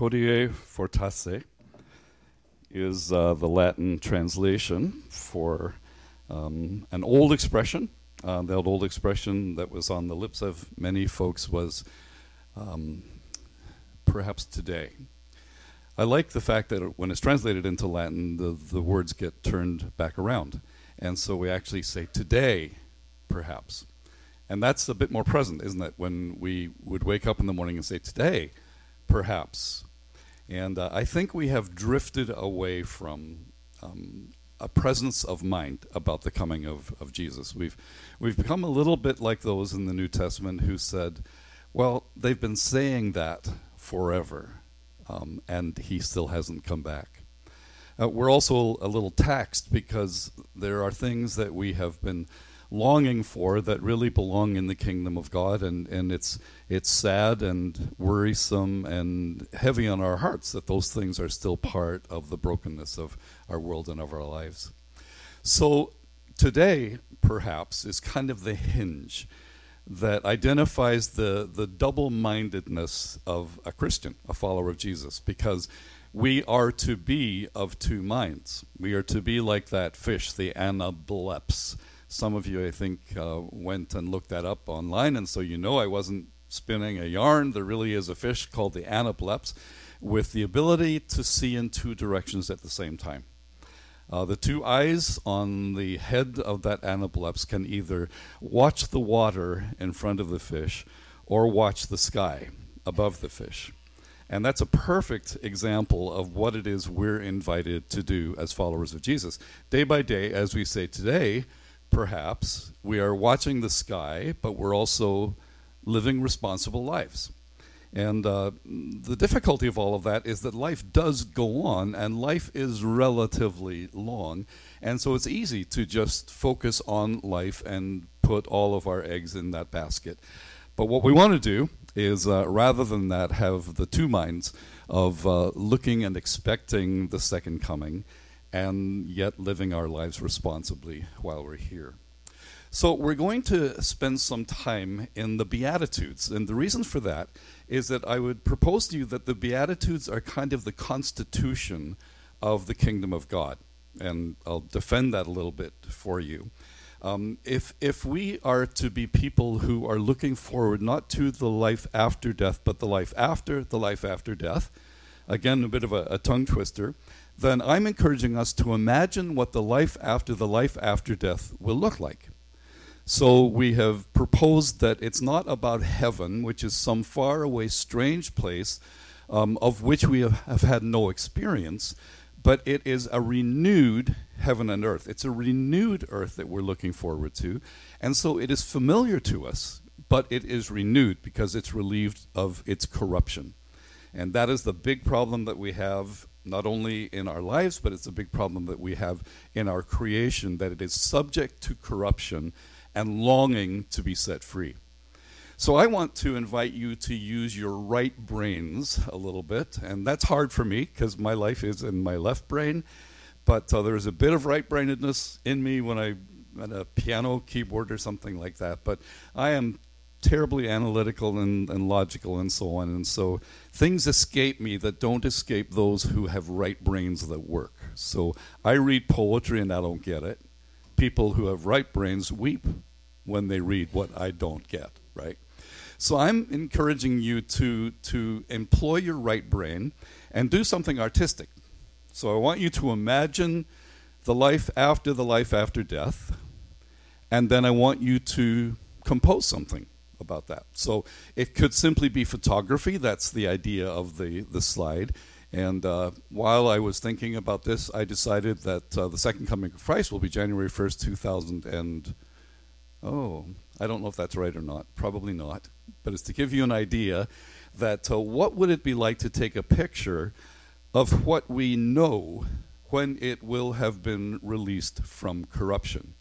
hodie fortasse is uh, the Latin translation for um, an old expression. Uh, that old expression that was on the lips of many folks was um, perhaps today. I like the fact that when it's translated into Latin, the, the words get turned back around. And so we actually say today, perhaps. And that's a bit more present, isn't it? When we would wake up in the morning and say today, perhaps. And uh, I think we have drifted away from um, a presence of mind about the coming of, of Jesus. We've, we've become a little bit like those in the New Testament who said, well, they've been saying that forever, um, and he still hasn't come back. Uh, we're also a little taxed because there are things that we have been longing for that really belong in the kingdom of God, and, and it's it's sad and worrisome and heavy on our hearts that those things are still part of the brokenness of our world and of our lives. So today, perhaps, is kind of the hinge that identifies the, the double mindedness of a Christian, a follower of Jesus, because we are to be of two minds. We are to be like that fish, the anableps, some of you, I think, uh, went and looked that up online, and so you know I wasn't spinning a yarn. There really is a fish called the anableps with the ability to see in two directions at the same time. Uh, the two eyes on the head of that anableps can either watch the water in front of the fish or watch the sky above the fish. And that's a perfect example of what it is we're invited to do as followers of Jesus. Day by day, as we say today, perhaps, we are watching the sky, but we're also living responsible lives. And uh, the difficulty of all of that is that life does go on, and life is relatively long. And so it's easy to just focus on life and put all of our eggs in that basket. But what we want to do is, uh, rather than that, have the two minds of uh, looking and expecting the second coming and yet living our lives responsibly while we're here. So, we're going to spend some time in the Beatitudes. And the reason for that is that I would propose to you that the Beatitudes are kind of the constitution of the kingdom of God. And I'll defend that a little bit for you. Um, if, if we are to be people who are looking forward not to the life after death, but the life after the life after death, again, a bit of a, a tongue twister, then I'm encouraging us to imagine what the life after the life after death will look like. So we have proposed that it's not about heaven, which is some faraway, strange place um, of which we have, have had no experience, but it is a renewed heaven and earth. It's a renewed earth that we're looking forward to. And so it is familiar to us, but it is renewed because it's relieved of its corruption. And that is the big problem that we have not only in our lives, but it's a big problem that we have in our creation, that it is subject to corruption and longing to be set free. So I want to invite you to use your right brains a little bit, and that's hard for me because my life is in my left brain, but uh, there's a bit of right brainedness in me when I am at a piano keyboard or something like that. But I am terribly analytical and, and logical and so on. And so things escape me that don't escape those who have right brains that work. So I read poetry and I don't get it. People who have right brains weep when they read what I don't get, right? So I'm encouraging you to, to employ your right brain and do something artistic. So I want you to imagine the life after the life after death, and then I want you to compose something about that. So it could simply be photography. That's the idea of the, the slide. And uh, while I was thinking about this, I decided that uh, the second coming of Christ will be January 1st, 2000 and oh, I don't know if that's right or not. Probably not. But it's to give you an idea that uh, what would it be like to take a picture of what we know when it will have been released from corruption.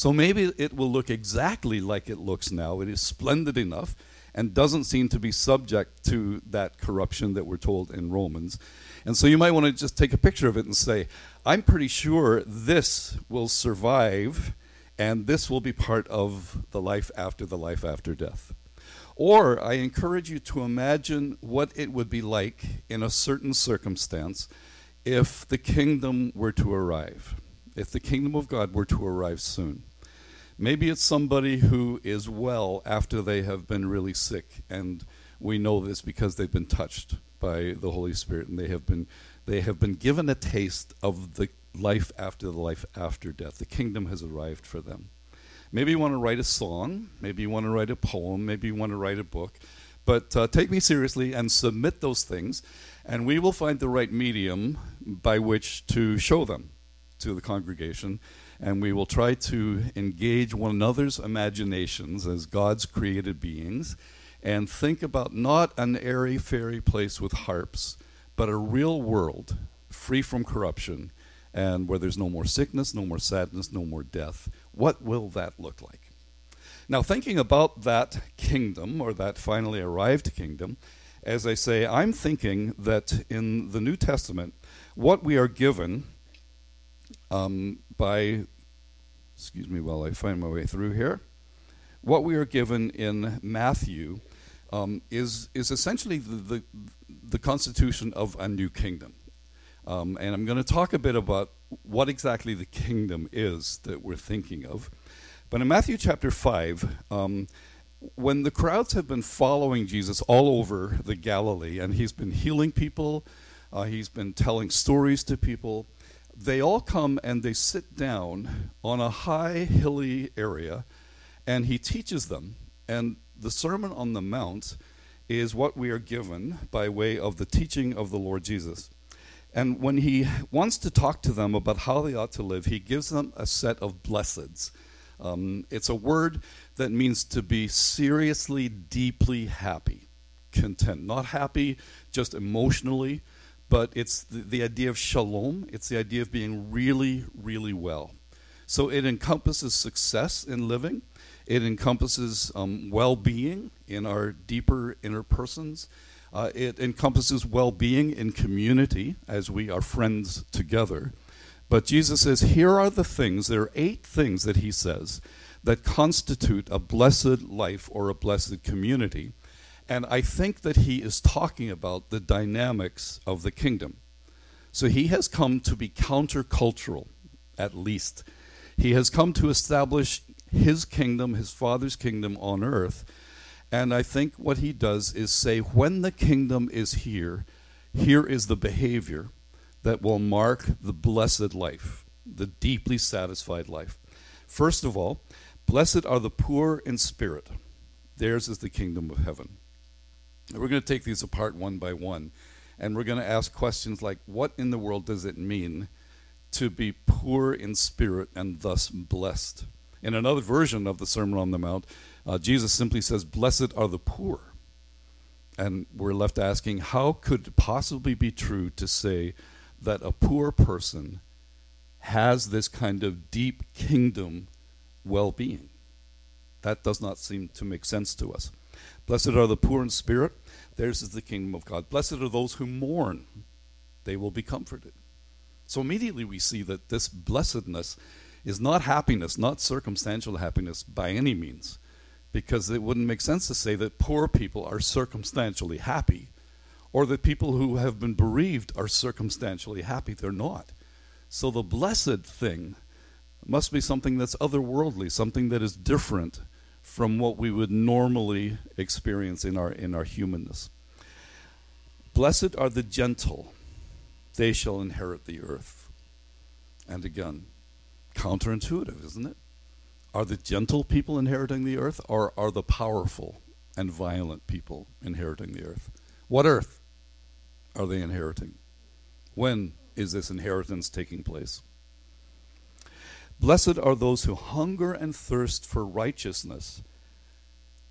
So maybe it will look exactly like it looks now. It is splendid enough and doesn't seem to be subject to that corruption that we're told in Romans. And so you might want to just take a picture of it and say, I'm pretty sure this will survive and this will be part of the life after the life after death. Or I encourage you to imagine what it would be like in a certain circumstance if the kingdom were to arrive, if the kingdom of God were to arrive soon. Maybe it's somebody who is well after they have been really sick, and we know this because they've been touched by the Holy Spirit and they have been they have been given a taste of the life after the life after death. The kingdom has arrived for them. Maybe you want to write a song, maybe you want to write a poem, maybe you want to write a book, but uh, take me seriously and submit those things, and we will find the right medium by which to show them to the congregation, and we will try to engage one another's imaginations as God's created beings and think about not an airy fairy place with harps, but a real world free from corruption and where there's no more sickness, no more sadness, no more death. What will that look like? Now, thinking about that kingdom or that finally arrived kingdom, as I say, I'm thinking that in the New Testament, what we are given um, by, excuse me while I find my way through here, what we are given in Matthew um, is is essentially the, the, the constitution of a new kingdom. Um, and I'm going to talk a bit about what exactly the kingdom is that we're thinking of. But in Matthew chapter 5, um, when the crowds have been following Jesus all over the Galilee, and he's been healing people, uh, he's been telling stories to people, they all come and they sit down on a high, hilly area, and he teaches them. And the Sermon on the Mount is what we are given by way of the teaching of the Lord Jesus. And when he wants to talk to them about how they ought to live, he gives them a set of blesseds. Um, it's a word that means to be seriously, deeply happy, content. Not happy just emotionally, but it's the, the idea of shalom. It's the idea of being really, really well. So it encompasses success in living, it encompasses um, well being in our deeper inner persons. Uh, it encompasses well being in community as we are friends together. But Jesus says, here are the things, there are eight things that he says that constitute a blessed life or a blessed community. And I think that he is talking about the dynamics of the kingdom. So he has come to be countercultural, at least. He has come to establish his kingdom, his father's kingdom on earth. And I think what he does is say, when the kingdom is here, here is the behavior that will mark the blessed life, the deeply satisfied life. First of all, blessed are the poor in spirit. Theirs is the kingdom of heaven. We're going to take these apart one by one. And we're going to ask questions like what in the world does it mean to be poor in spirit and thus blessed? In another version of the Sermon on the Mount, uh, Jesus simply says, Blessed are the poor. And we're left asking, how could it possibly be true to say that a poor person has this kind of deep kingdom well being? That does not seem to make sense to us. Blessed are the poor in spirit, theirs is the kingdom of God. Blessed are those who mourn, they will be comforted. So immediately we see that this blessedness is not happiness, not circumstantial happiness by any means, because it wouldn't make sense to say that poor people are circumstantially happy or that people who have been bereaved are circumstantially happy. They're not. So the blessed thing must be something that's otherworldly, something that is different from what we would normally experience in our in our humanness. Blessed are the gentle, they shall inherit the earth. And again, counterintuitive, isn't it? Are the gentle people inheriting the earth, or are the powerful and violent people inheriting the earth? What earth are they inheriting? When is this inheritance taking place? Blessed are those who hunger and thirst for righteousness,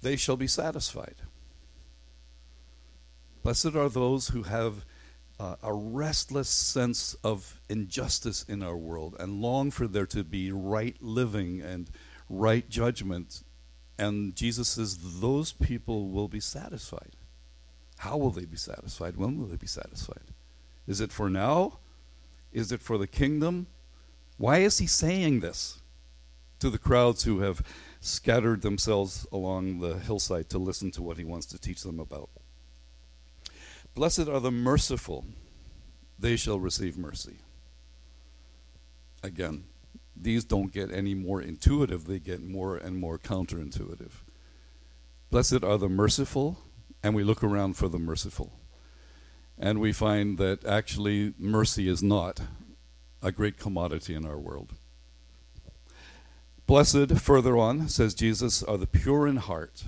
they shall be satisfied. Blessed are those who have uh, a restless sense of injustice in our world and long for there to be right living and right judgment. And Jesus says those people will be satisfied. How will they be satisfied? When will they be satisfied? Is it for now? Is it for the kingdom? Why is he saying this to the crowds who have scattered themselves along the hillside to listen to what he wants to teach them about. Blessed are the merciful, they shall receive mercy. Again, these don't get any more intuitive, they get more and more counterintuitive. Blessed are the merciful, and we look around for the merciful. And we find that actually mercy is not a great commodity in our world. Blessed, further on, says Jesus, are the pure in heart,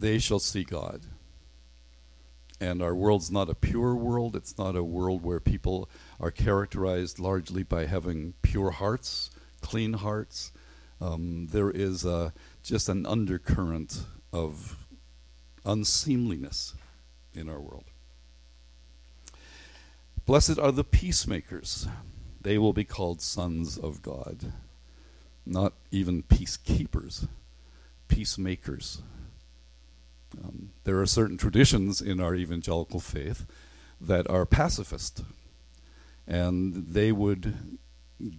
they shall see God. And our world's not a pure world. It's not a world where people are characterized largely by having pure hearts, clean hearts. Um, there is uh, just an undercurrent of unseemliness in our world. Blessed are the peacemakers, they will be called sons of God. Not even peacekeepers, peacemakers. Um, there are certain traditions in our evangelical faith that are pacifist, and they would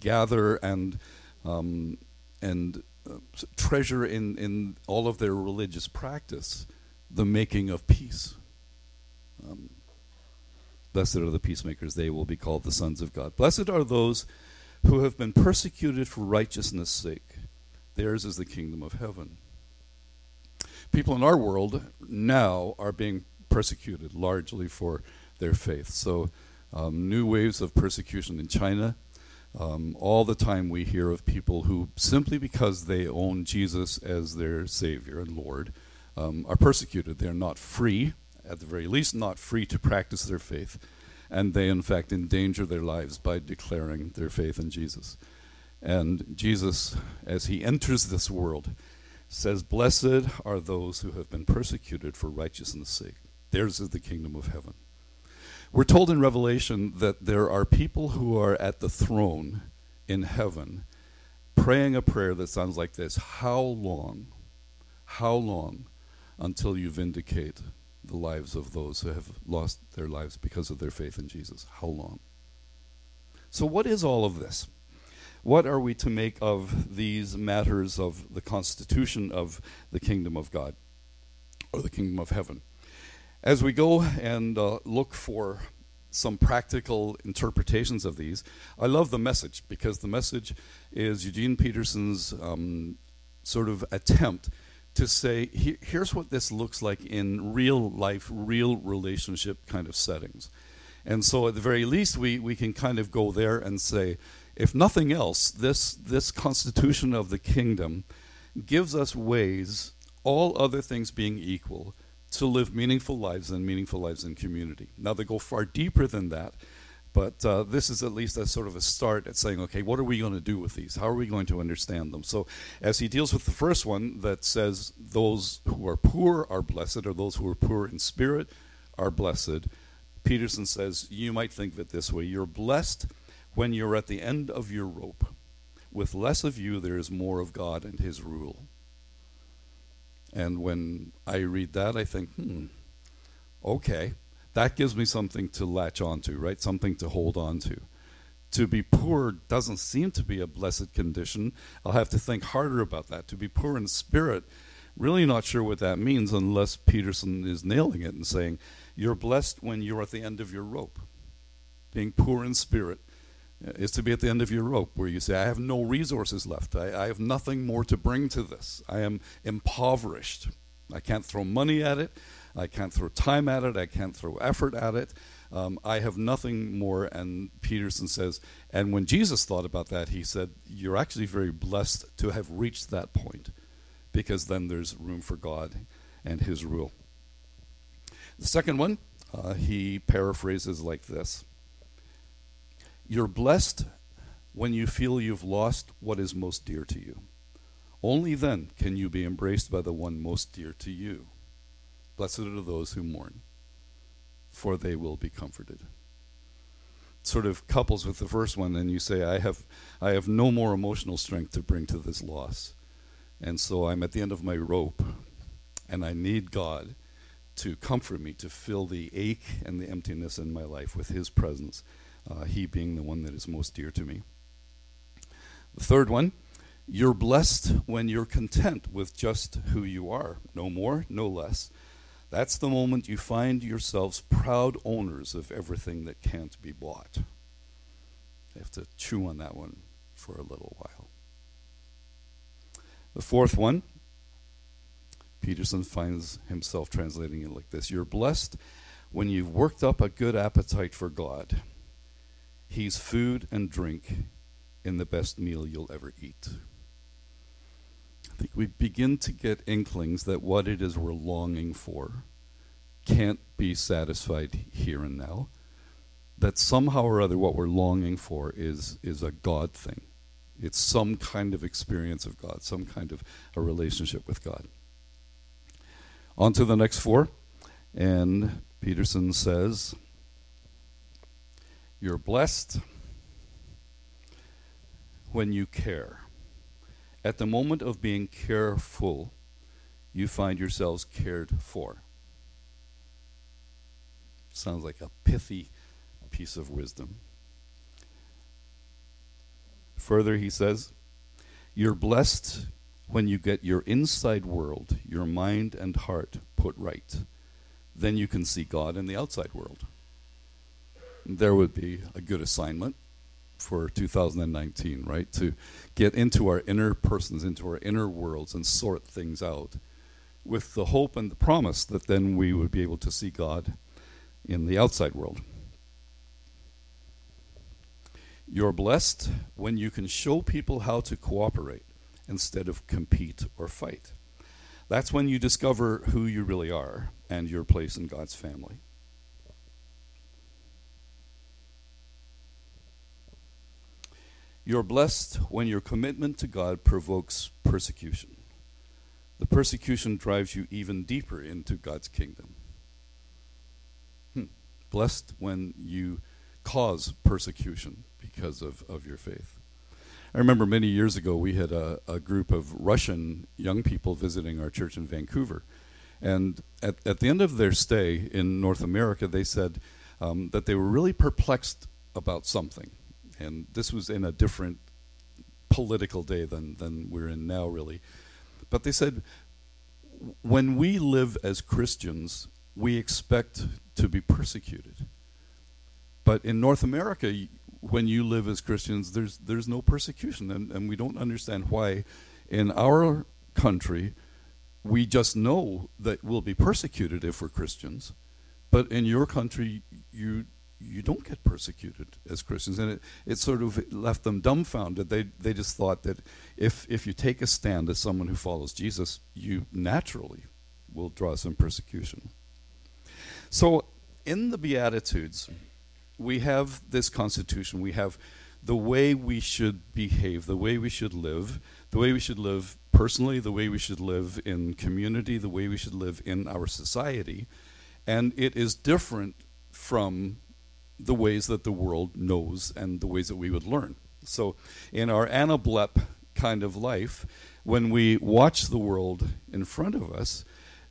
gather and um, and uh, treasure in, in all of their religious practice the making of peace. Um, Blessed are the peacemakers, they will be called the sons of God. Blessed are those who have been persecuted for righteousness' sake. Theirs is the kingdom of heaven. People in our world now are being persecuted largely for their faith. So, um, new waves of persecution in China. Um, all the time we hear of people who, simply because they own Jesus as their Savior and Lord, um, are persecuted. They're not free at the very least, not free to practice their faith. And they, in fact, endanger their lives by declaring their faith in Jesus. And Jesus, as he enters this world, says, Blessed are those who have been persecuted for righteousness' sake. Theirs is the kingdom of heaven. We're told in Revelation that there are people who are at the throne in heaven praying a prayer that sounds like this How long, how long until you vindicate the lives of those who have lost their lives because of their faith in Jesus. How long? So, what is all of this? What are we to make of these matters of the constitution of the kingdom of God or the kingdom of heaven? As we go and uh, look for some practical interpretations of these, I love the message because the message is Eugene Peterson's um, sort of attempt to say, here's what this looks like in real life, real relationship kind of settings. And so, at the very least, we, we can kind of go there and say, if nothing else, this, this constitution of the kingdom gives us ways, all other things being equal, to live meaningful lives and meaningful lives in community. Now, they go far deeper than that, but uh, this is at least a sort of a start at saying, okay, what are we going to do with these? How are we going to understand them? So, as he deals with the first one that says, those who are poor are blessed, or those who are poor in spirit are blessed, Peterson says, you might think of it this way you're blessed when you're at the end of your rope. With less of you, there is more of God and his rule. And when I read that, I think, hmm, okay that gives me something to latch onto, right? Something to hold on to. To be poor doesn't seem to be a blessed condition. I'll have to think harder about that. To be poor in spirit, really not sure what that means unless Peterson is nailing it and saying, You're blessed when you're at the end of your rope. Being poor in spirit uh, is to be at the end of your rope, where you say, I have no resources left. I, I have nothing more to bring to this. I am impoverished. I can't throw money at it. I can't throw time at it. I can't throw effort at it. Um, I have nothing more. And Peterson says, and when Jesus thought about that, he said, You're actually very blessed to have reached that point because then there's room for God and his rule. The second one, uh, he paraphrases like this You're blessed when you feel you've lost what is most dear to you. Only then can you be embraced by the one most dear to you. Blessed are those who mourn, for they will be comforted. It Sort of couples with the first one, and you say, I have, I have no more emotional strength to bring to this loss. And so I'm at the end of my rope, and I need God to comfort me, to fill the ache and the emptiness in my life with His presence, uh, He being the one that is most dear to me. The third one You're blessed when you're content with just who you are, no more, no less. That's the moment you find yourselves proud owners of everything that can't be bought. I have to chew on that one for a little while. The fourth one, Peterson finds himself translating it like this You're blessed when you've worked up a good appetite for God. He's food and drink in the best meal you'll ever eat. Think we begin to get inklings that what it is we're longing for can't be satisfied here and now. That somehow or other what we're longing for is, is a God thing. It's some kind of experience of God, some kind of a relationship with God. On to the next four. And Peterson says, You're blessed when you care. At the moment of being careful, you find yourselves cared for. Sounds like a pithy piece of wisdom. Further, he says, You're blessed when you get your inside world, your mind and heart put right. Then you can see God in the outside world. There would be a good assignment for 2019, right? To get into our inner persons, into our inner worlds, and sort things out with the hope and the promise that then we would be able to see God in the outside world. You're blessed when you can show people how to cooperate instead of compete or fight. That's when you discover who you really are and your place in God's family. You're blessed when your commitment to God provokes persecution. The persecution drives you even deeper into God's kingdom. Hmm. Blessed when you cause persecution because of, of your faith. I remember many years ago we had a, a group of Russian young people visiting our church in Vancouver. And at, at the end of their stay in North America, they said um, that they were really perplexed about something. And this was in a different political day than, than we're in now, really. But they said, when we live as Christians, we expect to be persecuted. But in North America, when you live as Christians, there's there's no persecution, and, and we don't understand why. In our country, we just know that we'll be persecuted if we're Christians, but in your country, you you don't get persecuted as Christians, and it, it sort of left them dumbfounded. They they just thought that if if you take a stand as someone who follows Jesus, you naturally will draw some persecution. So in the Beatitudes we have this constitution, we have the way we should behave, the way we should live, the way we should live personally, the way we should live in community, the way we should live in our society. And it is different from the ways that the world knows and the ways that we would learn. So, in our anablep kind of life, when we watch the world in front of us,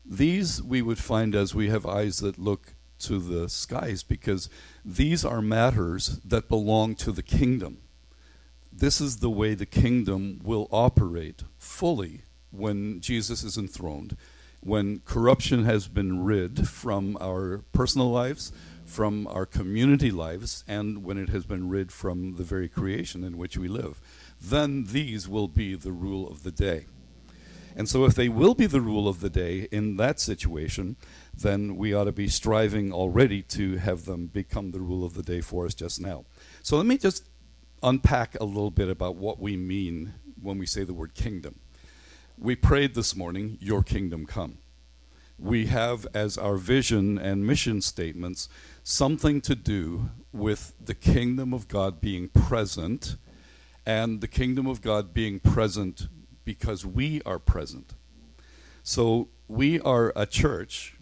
these we would find as we have eyes that look to the skies because these are matters that belong to the kingdom. This is the way the kingdom will operate fully when Jesus is enthroned, when corruption has been rid from our personal lives, from our community lives, and when it has been rid from the very creation in which we live. Then these will be the rule of the day. And so, if they will be the rule of the day in that situation, then we ought to be striving already to have them become the rule of the day for us just now. So, let me just unpack a little bit about what we mean when we say the word kingdom. We prayed this morning, Your kingdom come. We have as our vision and mission statements something to do with the kingdom of God being present and the kingdom of God being present because we are present. So we are a church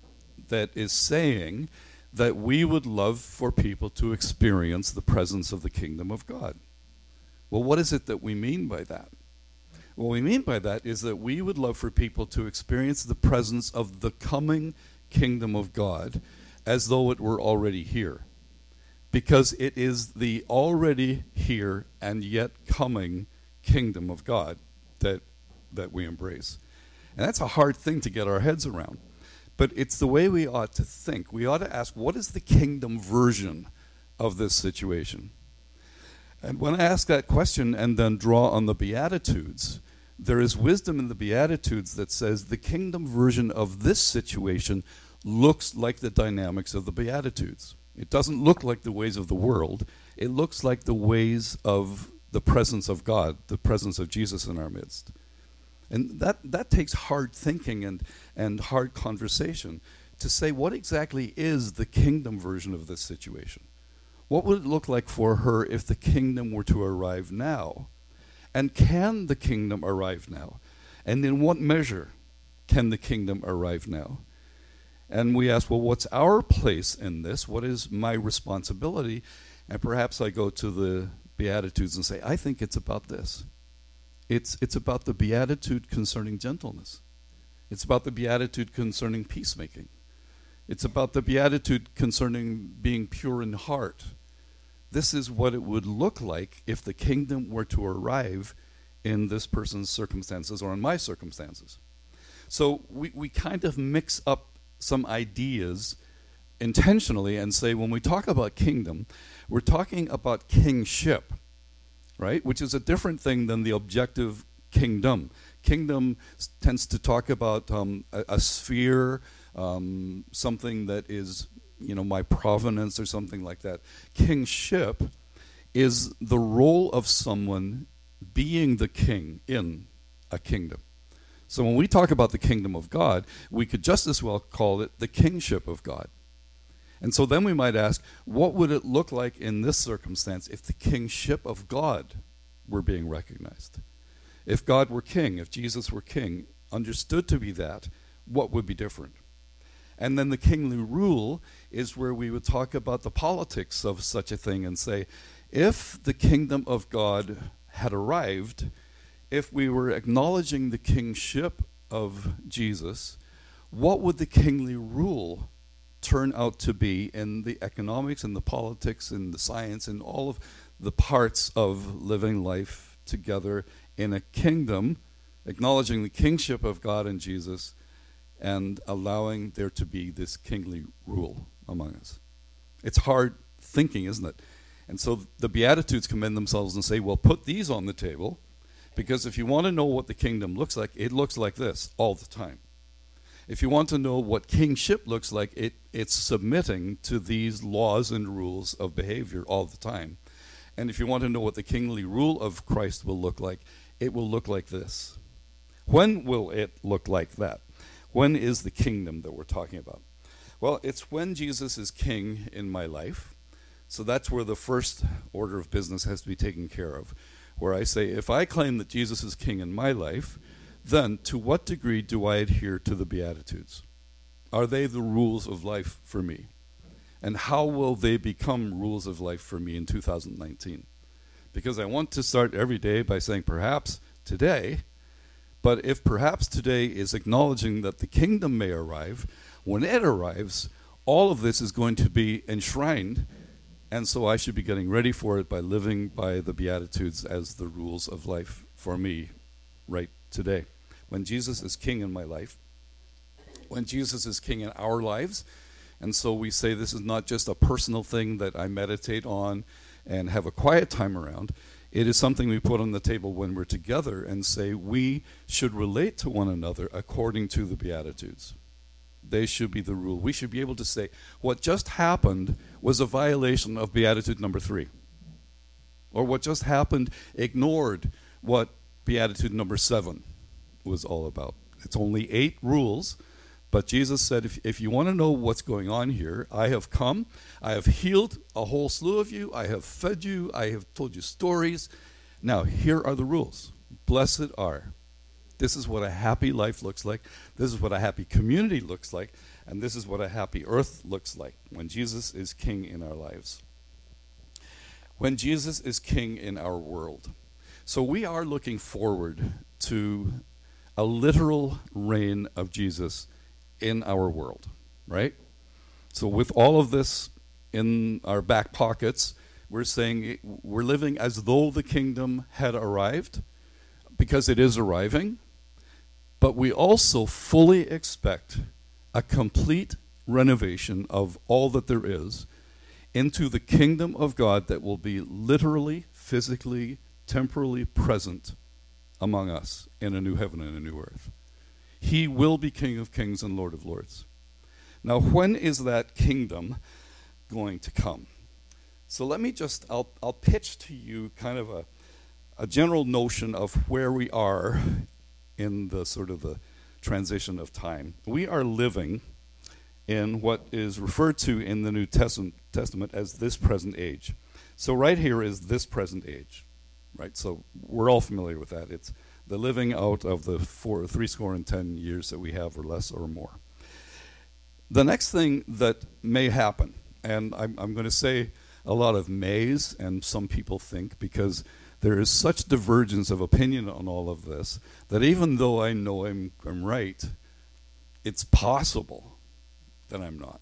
that is saying that we would love for people to experience the presence of the kingdom of God. Well, what is it that we mean by that? What we mean by that is that we would love for people to experience the presence of the coming kingdom of God as though it were already here. Because it is the already here and yet coming kingdom of God that that we embrace. And that's a hard thing to get our heads around. But it's the way we ought to think. We ought to ask, what is the kingdom version of this situation? And when I ask that question and then draw on the Beatitudes, there is wisdom in the Beatitudes that says the kingdom version of this situation looks like the dynamics of the Beatitudes. It doesn't look like the ways of the world, it looks like the ways of the presence of God, the presence of Jesus in our midst. And that, that takes hard thinking and, and hard conversation to say what exactly is the kingdom version of this situation. What would it look like for her if the kingdom were to arrive now? And can the kingdom arrive now? And in what measure can the kingdom arrive now? And we ask, well, what's our place in this? What is my responsibility? And perhaps I go to the Beatitudes and say, I think it's about this. It's, it's about the beatitude concerning gentleness. It's about the beatitude concerning peacemaking. It's about the beatitude concerning being pure in heart. This is what it would look like if the kingdom were to arrive in this person's circumstances or in my circumstances. So we, we kind of mix up some ideas intentionally and say when we talk about kingdom, we're talking about kingship right? Which is a different thing than the objective kingdom. Kingdom tends to talk about um, a, a sphere, um, something that is, you know, my provenance or something like that. Kingship is the role of someone being the king in a kingdom. So when we talk about the kingdom of God, we could just as well call it the kingship of God. And so then we might ask, what would it look like in this circumstance if the kingship of God were being recognized? If God were king, if Jesus were king, understood to be that, what would be different? And then the kingly rule is where we would talk about the politics of such a thing and say, if the kingdom of God had arrived, if we were acknowledging the kingship of Jesus, what would the kingly rule turn out to be in the economics and the politics and the science and all of the parts of living life together in a kingdom, acknowledging the kingship of God and Jesus and allowing there to be this kingly rule among us. It's hard thinking, isn't it? And so the Beatitudes commend themselves and say, well, put these on the table because if you want to know what the kingdom looks like, it looks like this all the time. If you want to know what kingship looks like, it, it's submitting to these laws and rules of behavior all the time. And if you want to know what the kingly rule of Christ will look like, it will look like this. When will it look like that? When is the kingdom that we're talking about? Well, it's when Jesus is king in my life. So that's where the first order of business has to be taken care of. Where I say, if I claim that Jesus is king in my life, then to what degree do I adhere to the Beatitudes? Are they the rules of life for me? And how will they become rules of life for me in 2019? Because I want to start every day by saying, perhaps today, but if perhaps today is acknowledging that the kingdom may arrive, when it arrives, all of this is going to be enshrined, and so I should be getting ready for it by living by the Beatitudes as the rules of life for me right today when Jesus is king in my life, when Jesus is king in our lives. And so we say this is not just a personal thing that I meditate on and have a quiet time around. It is something we put on the table when we're together and say we should relate to one another according to the Beatitudes. They should be the rule. We should be able to say what just happened was a violation of Beatitude number three. Or what just happened ignored what Beatitude number seven was all about. It's only eight rules, but Jesus said, if, if you want to know what's going on here, I have come, I have healed a whole slew of you, I have fed you, I have told you stories. Now, here are the rules. Blessed are. This is what a happy life looks like. This is what a happy community looks like. And this is what a happy earth looks like when Jesus is king in our lives. When Jesus is king in our world. So we are looking forward to a literal reign of Jesus in our world, right? So, with all of this in our back pockets, we're saying we're living as though the kingdom had arrived, because it is arriving, but we also fully expect a complete renovation of all that there is into the kingdom of God that will be literally, physically, temporally present among us in a new heaven and a new earth. He will be King of kings and Lord of lords. Now, when is that kingdom going to come? So let me just, I'll, I'll pitch to you kind of a, a general notion of where we are in the sort of the transition of time. We are living in what is referred to in the New Testament, Testament as this present age. So right here is this present age, right? So we're all familiar with that. It's the living out of the four, three score and ten years that we have, or less or more. The next thing that may happen, and I'm, I'm going to say a lot of mays, and some people think because there is such divergence of opinion on all of this that even though I know I'm, I'm right, it's possible that I'm not.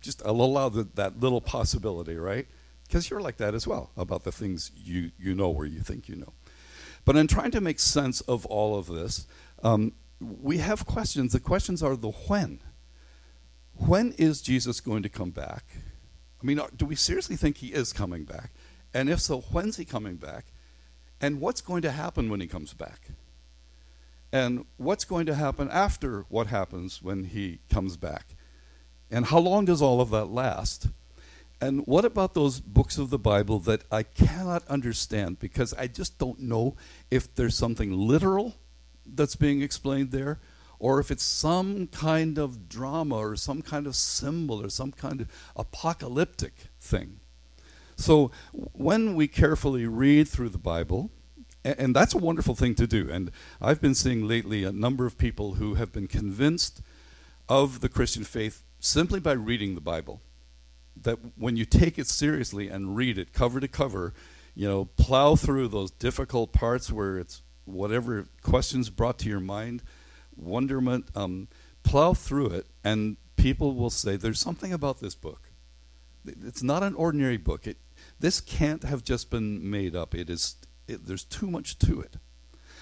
Just I'll allow the, that little possibility, right? Because you're like that as well about the things you, you know or you think you know. But in trying to make sense of all of this, um, we have questions. The questions are the when. When is Jesus going to come back? I mean, do we seriously think he is coming back? And if so, when's he coming back? And what's going to happen when he comes back? And what's going to happen after what happens when he comes back? And how long does all of that last? And what about those books of the Bible that I cannot understand because I just don't know if there's something literal that's being explained there or if it's some kind of drama or some kind of symbol or some kind of apocalyptic thing. So when we carefully read through the Bible, and that's a wonderful thing to do. And I've been seeing lately a number of people who have been convinced of the Christian faith simply by reading the Bible. That when you take it seriously and read it cover to cover, you know, plow through those difficult parts where it's whatever questions brought to your mind, wonderment, um, plow through it, and people will say, There's something about this book. It's not an ordinary book. It, this can't have just been made up. It is it, there's too much to it.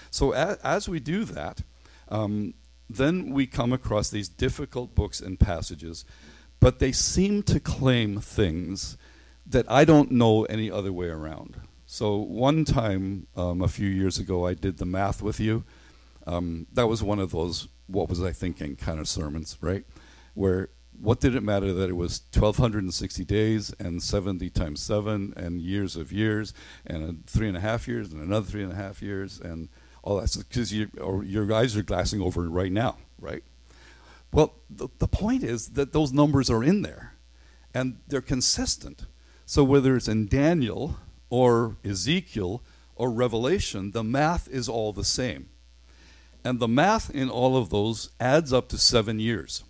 So as, as we do that, um, then we come across these difficult books and passages, but they seem to claim things that I don't know any other way around. So one time, um, a few years ago, I did the math with you. Um, that was one of those "what was I thinking" kind of sermons, right? Where what did it matter that it was 1260 days and 70 times 7 and years of years and three and a half years and another three and a half years and all that because you, your eyes are glassing over right now right well the, the point is that those numbers are in there and they're consistent so whether it's in daniel or ezekiel or revelation the math is all the same and the math in all of those adds up to seven years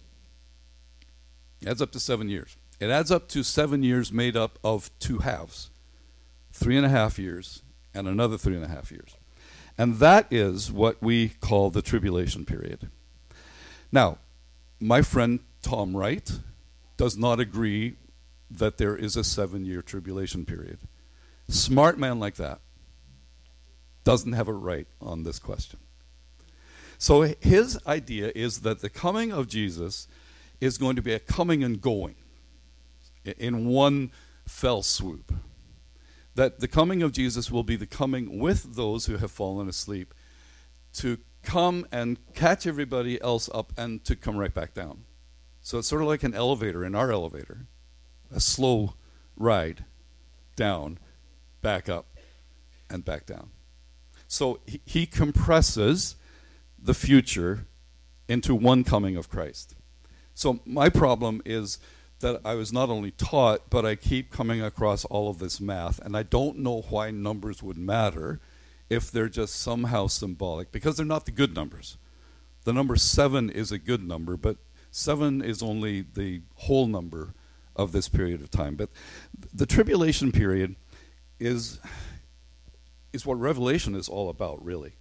it adds up to seven years. It adds up to seven years made up of two halves three and a half years and another three and a half years. And that is what we call the tribulation period. Now, my friend Tom Wright does not agree that there is a seven year tribulation period. Smart man like that doesn't have it right on this question. So his idea is that the coming of Jesus is going to be a coming and going in one fell swoop. That the coming of Jesus will be the coming with those who have fallen asleep to come and catch everybody else up and to come right back down. So it's sort of like an elevator in our elevator, a slow ride down, back up, and back down. So he, he compresses the future into one coming of Christ. So my problem is that I was not only taught, but I keep coming across all of this math, and I don't know why numbers would matter if they're just somehow symbolic, because they're not the good numbers. The number seven is a good number, but seven is only the whole number of this period of time. But the tribulation period is is what Revelation is all about, really.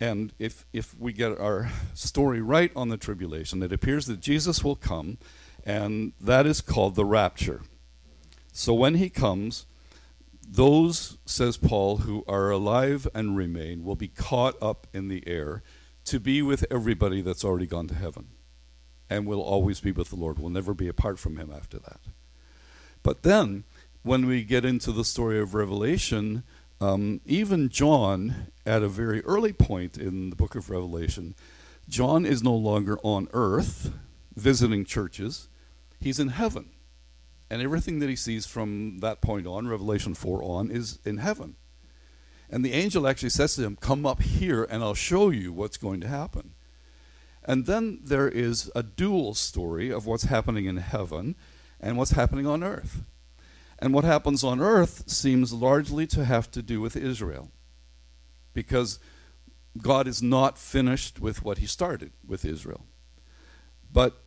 And if, if we get our story right on the tribulation, it appears that Jesus will come, and that is called the rapture. So when he comes, those, says Paul, who are alive and remain will be caught up in the air to be with everybody that's already gone to heaven and will always be with the Lord. We'll never be apart from him after that. But then, when we get into the story of Revelation, um, even John, at a very early point in the book of Revelation, John is no longer on earth visiting churches, he's in heaven. And everything that he sees from that point on, Revelation 4 on, is in heaven. And the angel actually says to him, Come up here and I'll show you what's going to happen. And then there is a dual story of what's happening in heaven and what's happening on earth. And what happens on earth seems largely to have to do with Israel. Because God is not finished with what he started with Israel. But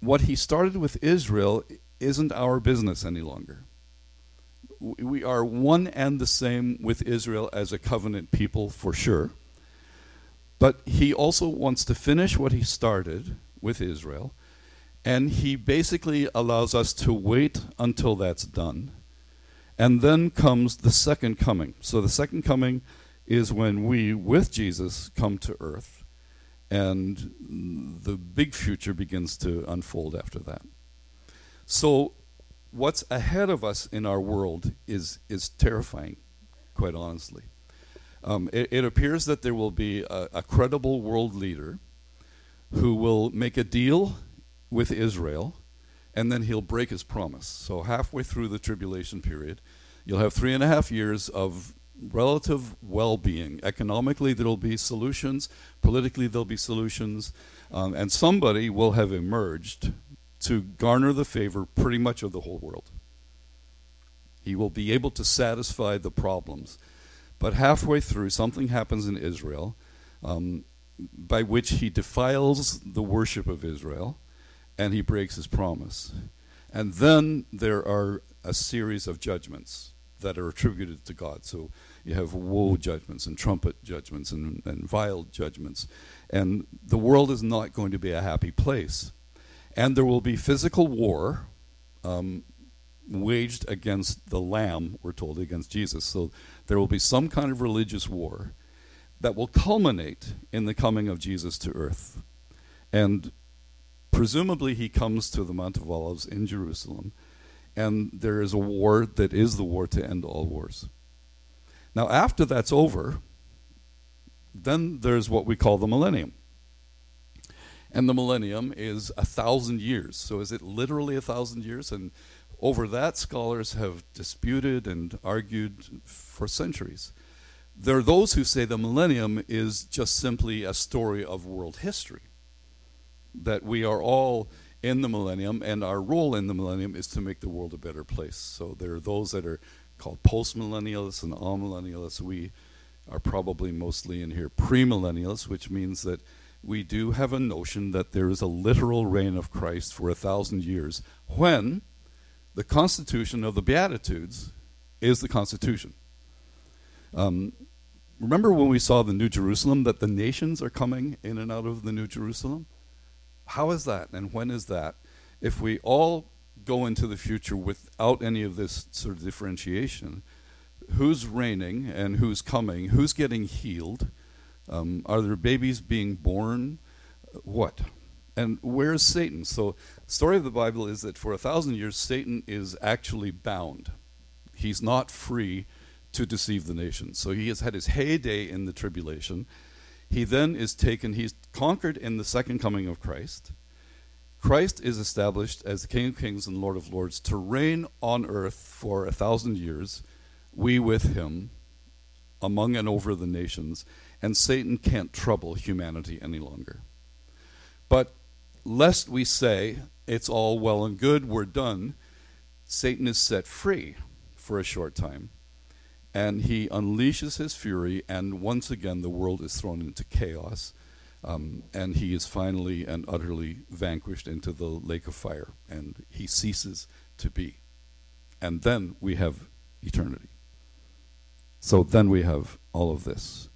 what he started with Israel isn't our business any longer. We are one and the same with Israel as a covenant people for sure. But he also wants to finish what he started with Israel. And he basically allows us to wait until that's done. And then comes the second coming. So the second coming is when we, with Jesus, come to earth. And the big future begins to unfold after that. So, what's ahead of us in our world is, is terrifying, quite honestly. Um, it, it, appears that there will be a, a credible world leader who will make a deal with Israel and then he'll break his promise. So, halfway through the tribulation period, you'll have three and a half years of relative well being. Economically, there will be solutions, politically, there'll be solutions, um, and somebody will have emerged to garner the favor pretty much of the whole world. He will be able to satisfy the problems. But halfway through, something happens in Israel um, by which he defiles the worship of Israel and he breaks his promise. And then there are a series of judgments that are attributed to God. So you have woe judgments and trumpet judgments and, and vial judgments. And the world is not going to be a happy place. And there will be physical war um, waged against the Lamb, we're told, against Jesus. So there will be some kind of religious war that will culminate in the coming of Jesus to earth. And presumably he comes to the Mount of Olives in Jerusalem, and there is a war that is the war to end all wars. Now, after that's over, then there's what we call the millennium. And the millennium is a thousand years. So is it literally a thousand years? And over that, scholars have disputed and argued for centuries. There are those who say the millennium is just simply a story of world history. That we are all in the millennium, and our role in the millennium is to make the world a better place. So there are those that are called postmillennialists and amillennialists. We are probably mostly in here premillennialists, which means that we do have a notion that there is a literal reign of Christ for a thousand years when the constitution of the Beatitudes is the Constitution. Um, remember when we saw the New Jerusalem, that the nations are coming in and out of the New Jerusalem? How is that and when is that? If we all go into the future without any of this sort of differentiation, who's reigning and who's coming, who's getting healed, um, are there babies being born? What? And where's Satan? So, story of the Bible is that for a thousand years, Satan is actually bound. He's not free to deceive the nations. So, he has had his heyday in the tribulation. He then is taken, he's conquered in the second coming of Christ. Christ is established as the King of Kings and Lord of Lords to reign on earth for a thousand years, we with him, among and over the nations and Satan can't trouble humanity any longer. But lest we say it's all well and good, we're done, Satan is set free for a short time. And he unleashes his fury, and once again, the world is thrown into chaos. Um, and he is finally and utterly vanquished into the lake of fire, and he ceases to be. And then we have eternity. So then we have all of this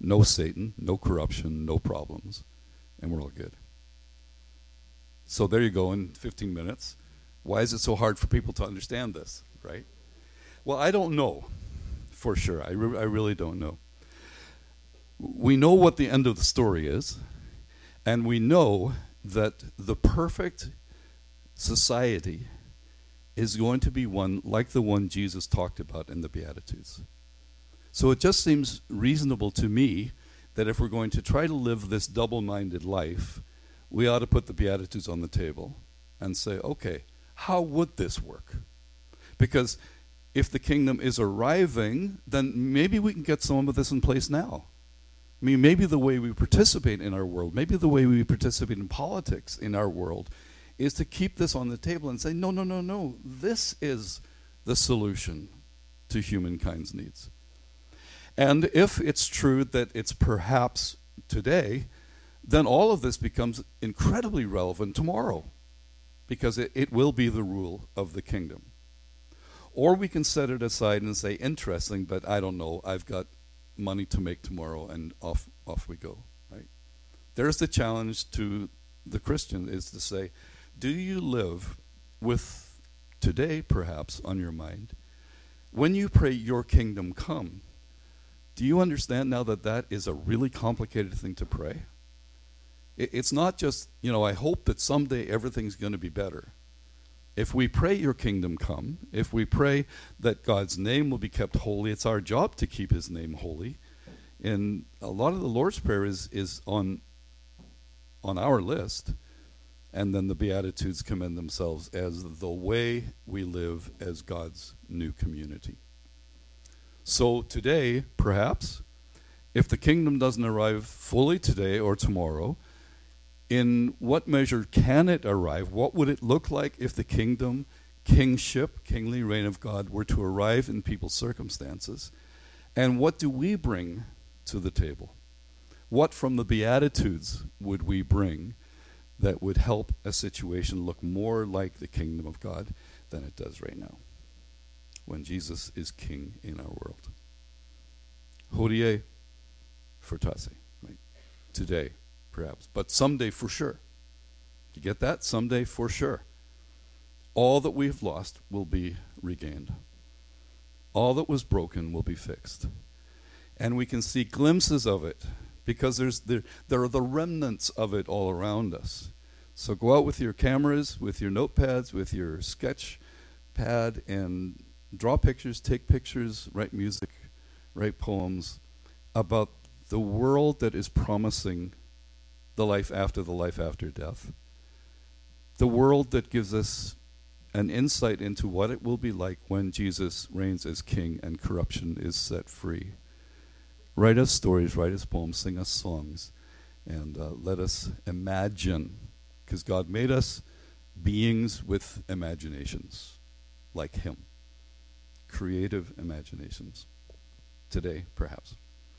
no Satan, no corruption, no problems, and we're all good. So there you go in 15 minutes. Why is it so hard for people to understand this, right? Well, I don't know for sure. I, re- I really don't know. We know what the end of the story is, and we know that the perfect society is going to be one like the one Jesus talked about in the Beatitudes. So it just seems reasonable to me that if we're going to try to live this double minded life, we ought to put the Beatitudes on the table and say, okay, how would this work? Because if the kingdom is arriving, then maybe we can get some of this in place now. I mean, maybe the way we participate in our world, maybe the way we participate in politics in our world, is to keep this on the table and say, no, no, no, no, this is the solution to humankind's needs. And if it's true that it's perhaps today, then all of this becomes incredibly relevant tomorrow because it, it will be the rule of the kingdom. Or we can set it aside and say, interesting, but I don't know, I've got money to make tomorrow, and off, off we go. Right? There's the challenge to the Christian is to say, do you live with today, perhaps, on your mind? When you pray, Your kingdom come, do you understand now that that is a really complicated thing to pray? It's not just, you know, I hope that someday everything's going to be better. If we pray your kingdom come, if we pray that God's name will be kept holy, it's our job to keep his name holy. And a lot of the Lord's Prayer is, is on, on our list. And then the Beatitudes commend themselves as the way we live as God's new community. So today, perhaps, if the kingdom doesn't arrive fully today or tomorrow, in what measure can it arrive? What would it look like if the kingdom, kingship, kingly reign of God were to arrive in people's circumstances? And what do we bring to the table? What from the Beatitudes would we bring that would help a situation look more like the kingdom of God than it does right now when Jesus is king in our world? Hodie fortasse, right? Today perhaps, but someday for sure. You get that? Someday for sure. All that we've lost will be regained. All that was broken will be fixed. And we can see glimpses of it because there's there, there are the remnants of it all around us. So go out with your cameras, with your notepads, with your sketch pad, and draw pictures, take pictures, write music, write poems about the world that is promising the life after the life after death. The world that gives us an insight into what it will be like when Jesus reigns as king and corruption is set free. Write us stories, write us poems, sing us songs, and uh, let us imagine, because God made us beings with imaginations like Him, creative imaginations. Today, perhaps.